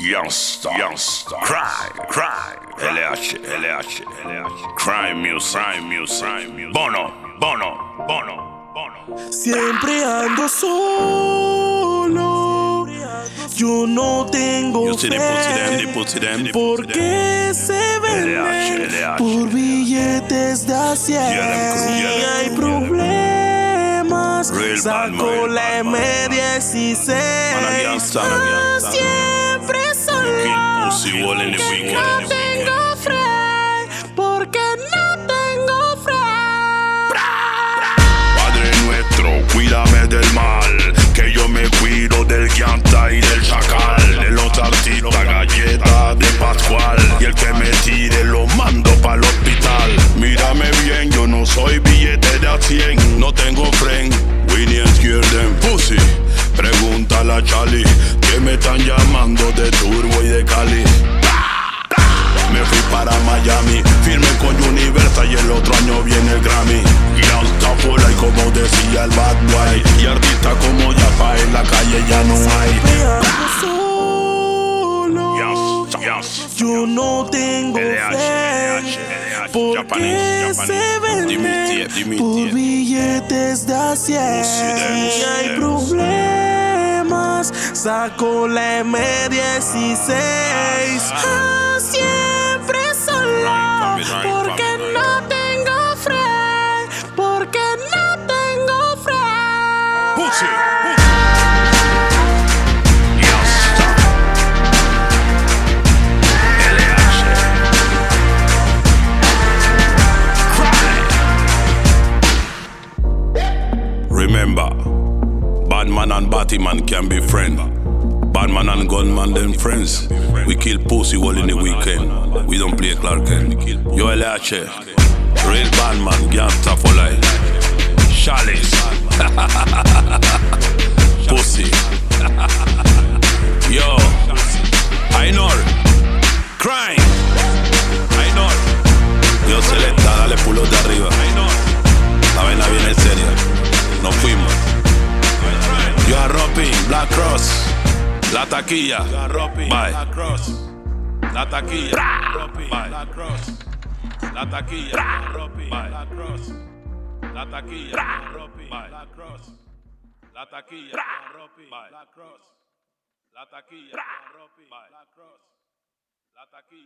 Youngster, youngster, cry, cry, LH, LH, LH, crime music, crime music, bono, bono, bono, bono. Siempre ando solo. Yo no tengo fe. Porque se venden LH, por billetes de a cien. Yeah, them crew, yeah, Si them hay crew, Real man, saco la bad man. M16. Man, a gangster, man, a gangster. Siempre Kill solo. pussy all in the Que weekend. no tengo fe. Porque no tengo fe. Padre nuestro, cuídame del mal, que yo me cuido del llanta y del chacal, de los artistas, galletas de Pascual, y el que me tire lo mando para el hospital. Mírame bien, yo no soy billete de a 100, no tengo Que me están llamando de Turbo y de Cali. Me fui para Miami, firme con Universal y el otro año viene el Grammy. Y por ahí como decía el Bad Boy. Y artista como Yapa en la calle ya no hay. Solo. Yo no tengo fe. Porque se venden por billetes de a cien. Si hay problemas, saco la M16. Ah, Siempre solo. Batman and Batman can be friends. Batman and gunman them friends. We kill pussy all in the weekend. We don't play Clark Kent. Yo LH, real Batman, gangsta for life. Chalice, pussy. Yo, I know. Crime, I know. Yo selecta, dale pulos de arriba. Ropping, Black Cross. La taquilla. Bye. La taquilla. Bye. La taquilla. Bye. La taquilla. Bye. La taquilla. Bye. La taquilla. Bye. La taquilla.